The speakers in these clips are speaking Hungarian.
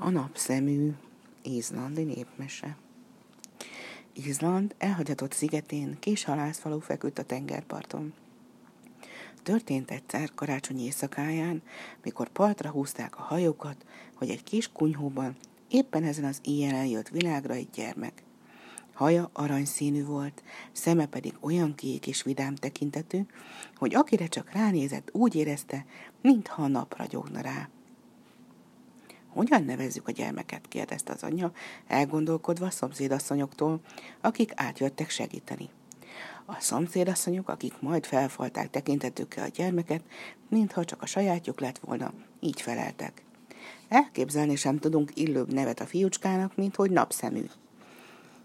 A napszemű Izlandi népmese Izland elhagyatott szigetén kis halászfalú feküdt a tengerparton. Történt egyszer karácsony éjszakáján, mikor partra húzták a hajókat, hogy egy kis kunyhóban éppen ezen az éjjelen jött világra egy gyermek. Haja aranyszínű volt, szeme pedig olyan kék és vidám tekintetű, hogy akire csak ránézett, úgy érezte, mintha a nap ragyogna rá. Hogyan nevezzük a gyermeket? kérdezte az anyja, elgondolkodva a szomszédasszonyoktól, akik átjöttek segíteni. A szomszédasszonyok, akik majd felfalták tekintetükkel a gyermeket, mintha csak a sajátjuk lett volna, így feleltek. Elképzelni sem tudunk illőbb nevet a fiúcskának, mint hogy napszemű.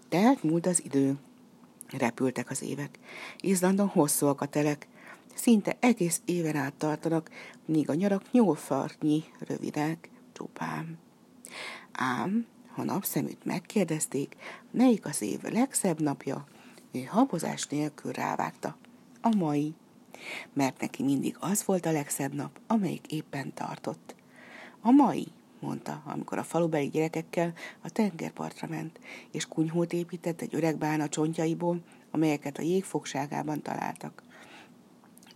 Tehát múlt az idő. Repültek az évek. Izlandon hosszúak a telek, szinte egész éven át tartanak, míg a nyarak nyolfartnyi rövidek csupán. Ám, ha napszeműt megkérdezték, melyik az év legszebb napja, ő habozás nélkül rávágta. A mai. Mert neki mindig az volt a legszebb nap, amelyik éppen tartott. A mai, mondta, amikor a falubeli gyerekekkel a tengerpartra ment, és kunyhót épített egy öreg bána csontjaiból, amelyeket a jég fogságában találtak.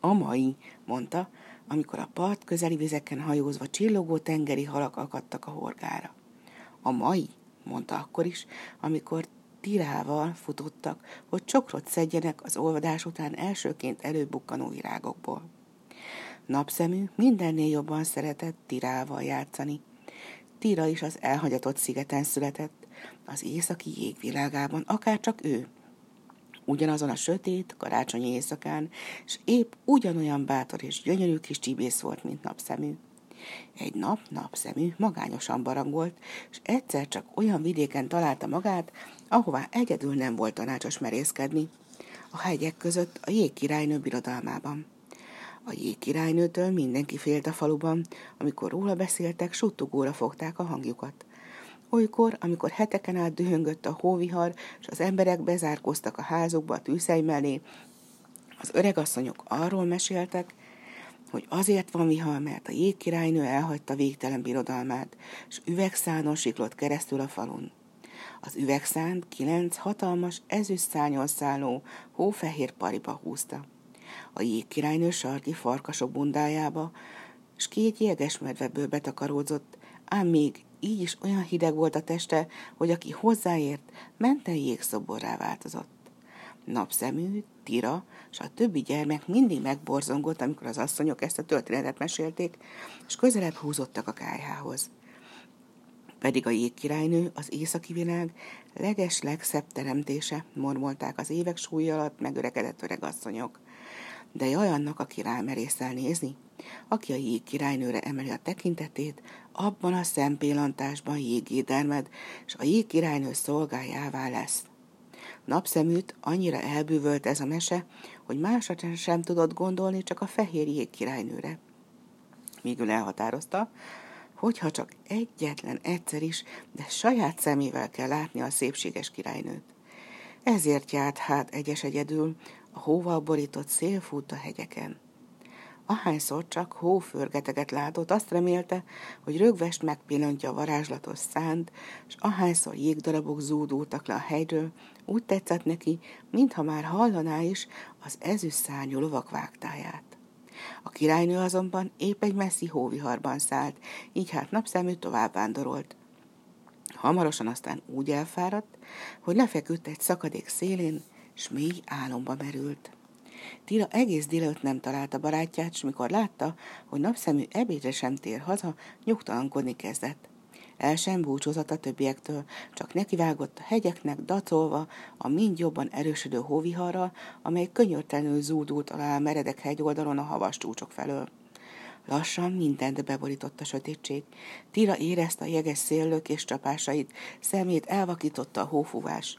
A mai, mondta, amikor a part közeli vizeken hajózva csillogó tengeri halak akadtak a horgára. A mai, mondta akkor is, amikor tirával futottak, hogy csokrot szedjenek az olvadás után elsőként előbukkanó virágokból. Napszemű mindennél jobban szeretett tirával játszani. Tira is az elhagyatott szigeten született, az északi jégvilágában, akár csak ő, ugyanazon a sötét, karácsonyi éjszakán, és épp ugyanolyan bátor és gyönyörű kis csibész volt, mint napszemű. Egy nap napszemű magányosan barangolt, és egyszer csak olyan vidéken találta magát, ahová egyedül nem volt tanácsos merészkedni, a hegyek között a jégkirálynő birodalmában. A jégkirálynőtől mindenki félt a faluban, amikor róla beszéltek, suttogóra fogták a hangjukat. Olykor, amikor heteken át dühöngött a hóvihar, és az emberek bezárkoztak a házukba a tűzhely mellé, az öregasszonyok arról meséltek, hogy azért van vihar, mert a jégkirálynő elhagyta végtelen birodalmát, és üvegszánon siklott keresztül a falun. Az üvegszán kilenc hatalmas, ezüstszányon szálló, hófehér pariba húzta. A jégkirálynő sarki farkasok bundájába, s két jegesmedveből betakaródzott, ám még így is olyan hideg volt a teste, hogy aki hozzáért, menten jégszoborrá változott. Napszemű, Tira, és a többi gyermek mindig megborzongott, amikor az asszonyok ezt a történetet mesélték, és közelebb húzottak a kájhához. Pedig a jégkirálynő az északi világ leges legszebb teremtése, mormolták az évek súly alatt megöregedett öregasszonyok. De jaj annak, aki rámerészel nézni, aki a jég királynőre emeli a tekintetét, abban a szempillantásban jégédermed, és a jég királynő szolgájává lesz. Napszeműt annyira elbűvölt ez a mese, hogy másra sem tudott gondolni, csak a fehér jég királynőre. Míg elhatározta, hogyha csak egyetlen egyszer is, de saját szemével kell látni a szépséges királynőt. Ezért járt hát egyes egyedül, a hóval borított szélfút a hegyeken. Ahányszor csak hóförgeteget látott, azt remélte, hogy rögvest megpillantja a varázslatos szánt, és ahányszor jégdarabok zúdultak le a hegyről, úgy tetszett neki, mintha már hallaná is az ezüst szárnyú lovak vágtáját. A királynő azonban épp egy messzi hóviharban szállt, így hát napszemű tovább vándorolt. Hamarosan aztán úgy elfáradt, hogy lefeküdt egy szakadék szélén, s mély álomba merült. Tira egész délőtt nem találta barátját, és mikor látta, hogy napszemű ebédre sem tér haza, nyugtalankodni kezdett. El sem búcsúzott a többiektől, csak nekivágott a hegyeknek, dacolva a mind jobban erősödő hóviharra, amely könyörtelenül zúdult alá a meredek hegyoldalon a havas csúcsok felől. Lassan mindent beborított a sötétség. Tira érezte a jeges széllők és csapásait, szemét elvakította a hófúvás,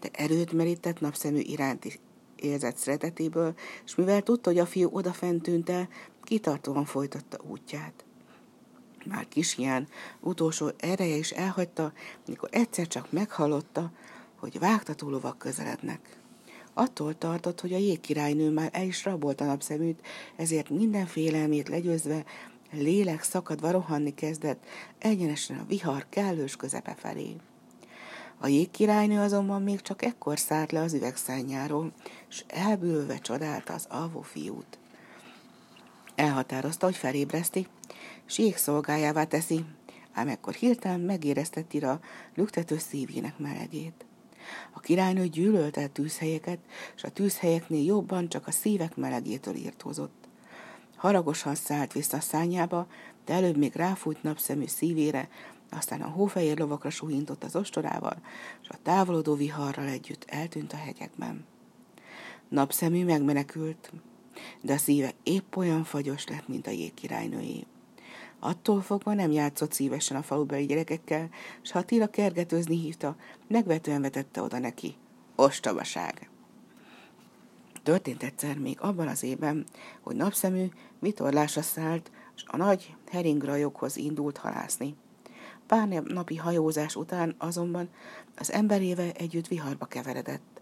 de erőt merített napszemű iránti érzett szeretetéből, és mivel tudta, hogy a fiú odafent tűnt el, kitartóan folytatta útját. Már kisján utolsó ereje is elhagyta, mikor egyszer csak meghallotta, hogy vágtató lovak közelednek. Attól tartott, hogy a jégkirálynő már el is rabolta napszeműt, ezért minden félelmét legyőzve Lélek szakadva rohanni kezdett, egyenesen a vihar kellős közepe felé. A jégkirálynő azonban még csak ekkor szállt le az üvegszányáról, és elbűlve csodálta az alvó fiút. Elhatározta, hogy felébreszti, s jégszolgájává teszi, ám ekkor hirtelen megérezte Tira lüktető szívének melegét. A királynő gyűlölte a tűzhelyeket, és a tűzhelyeknél jobban csak a szívek melegétől írtózott. Haragosan szállt vissza a szányába, de előbb még ráfújt napszemű szívére, aztán a hófehér lovakra suhintott az ostorával, és a távolodó viharral együtt eltűnt a hegyekben. Napszemű megmenekült, de a szíve épp olyan fagyos lett, mint a jégkirálynőé. Attól fogva nem játszott szívesen a falubeli gyerekekkel, s ha Attila kergetőzni hívta, megvetően vetette oda neki. Ostobaság! Történt egyszer még abban az évben, hogy napszemű vitorlásra szállt, és a nagy heringrajokhoz indult halászni. Pár napi hajózás után azonban az emberével együtt viharba keveredett.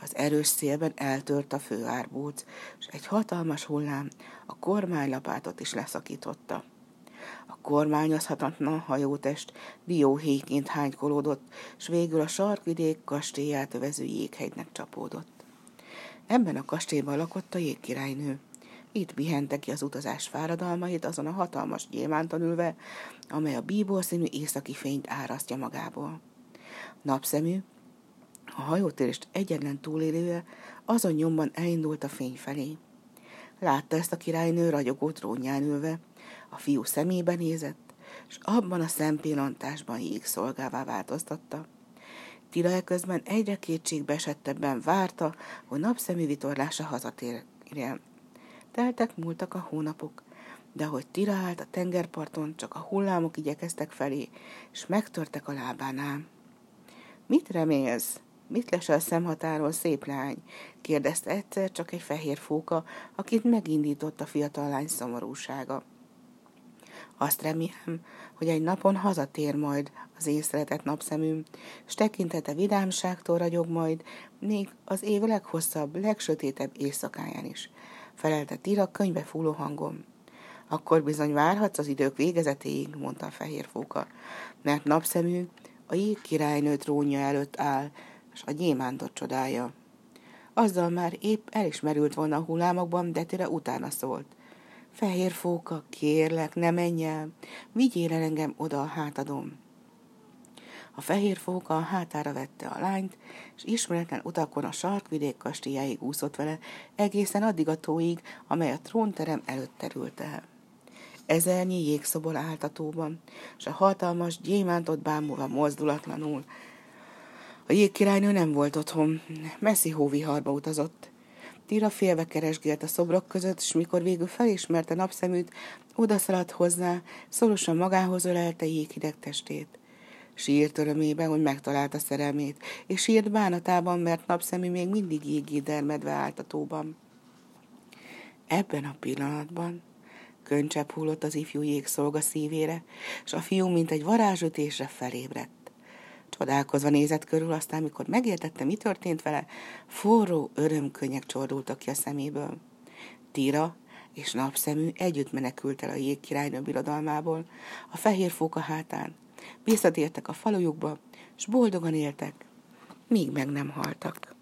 Az erős szélben eltört a főárbóc, és egy hatalmas hullám a kormánylapátot is leszakította. A kormányozhatatlan hajótest dióhéjként hánykolódott, s végül a sarkvidék kastélyát övező jéghegynek csapódott. Ebben a kastélyban lakott a jégkirálynő. Itt pihente ki az utazás fáradalmait azon a hatalmas gyémánton ülve, amely a bíbor színű északi fényt árasztja magából. Napszemű, a hajótérést egyetlen túlélője azon nyomban elindult a fény felé. Látta ezt a királynő ragyogó trónján ülve, a fiú szemébe nézett, és abban a szempillantásban jégszolgává változtatta. Tira eközben egyre kétségbe esettebben várta, hogy napszemű vitorlása hazatérjen. Teltek múltak a hónapok, de ahogy Tira állt a tengerparton, csak a hullámok igyekeztek felé, és megtörtek a lábánál. Mit remélsz? Mit lesel szemhatáról, szép lány? kérdezte egyszer csak egy fehér fóka, akit megindított a fiatal lány szomorúsága. Azt remélem, hogy egy napon hazatér majd az én szeretett napszeműm, s tekintete vidámságtól ragyog majd, még az év leghosszabb, legsötétebb éjszakáján is, felelte Tira könyve fúló hangom. Akkor bizony várhatsz az idők végezetéig, mondta a fehér fóka, mert napszemű a jég királynő trónja előtt áll, és a gyémántot csodálja. Azzal már épp elismerült volna a hullámokban, de Tira utána szólt. Fehér fóka, kérlek, ne menj el, vigyél el engem oda a hátadom. A fehér fóka a hátára vette a lányt, és ismeretlen utakon a sarkvidék kastélyáig úszott vele, egészen addig a tóig, amely a trónterem előtt terült el. Ezernyi jégszobor állt a tóban, és a hatalmas gyémántot bámulva mozdulatlanul. A jégkirálynő nem volt otthon, messzi hóviharba utazott. Tira félve keresgélt a szobrok között, és mikor végül felismerte napszeműt, odaszaladt hozzá, szorosan magához ölelte jéghideg testét. Sírt örömében, hogy megtalálta szerelmét, és sírt bánatában, mert napszemű még mindig jégé dermedve állt a tóban. Ebben a pillanatban könycsepp hullott az ifjú jégszolga szívére, és a fiú, mint egy varázsütésre felébredt. Csodálkozva nézett körül, aztán, mikor megértette, mi történt vele, forró örömkönnyek csordultak ki a szeméből. Tira és napszemű együtt menekült el a jégkirálynő birodalmából, a fehér fóka hátán. Visszatértek a falujukba, s boldogan éltek, míg meg nem haltak.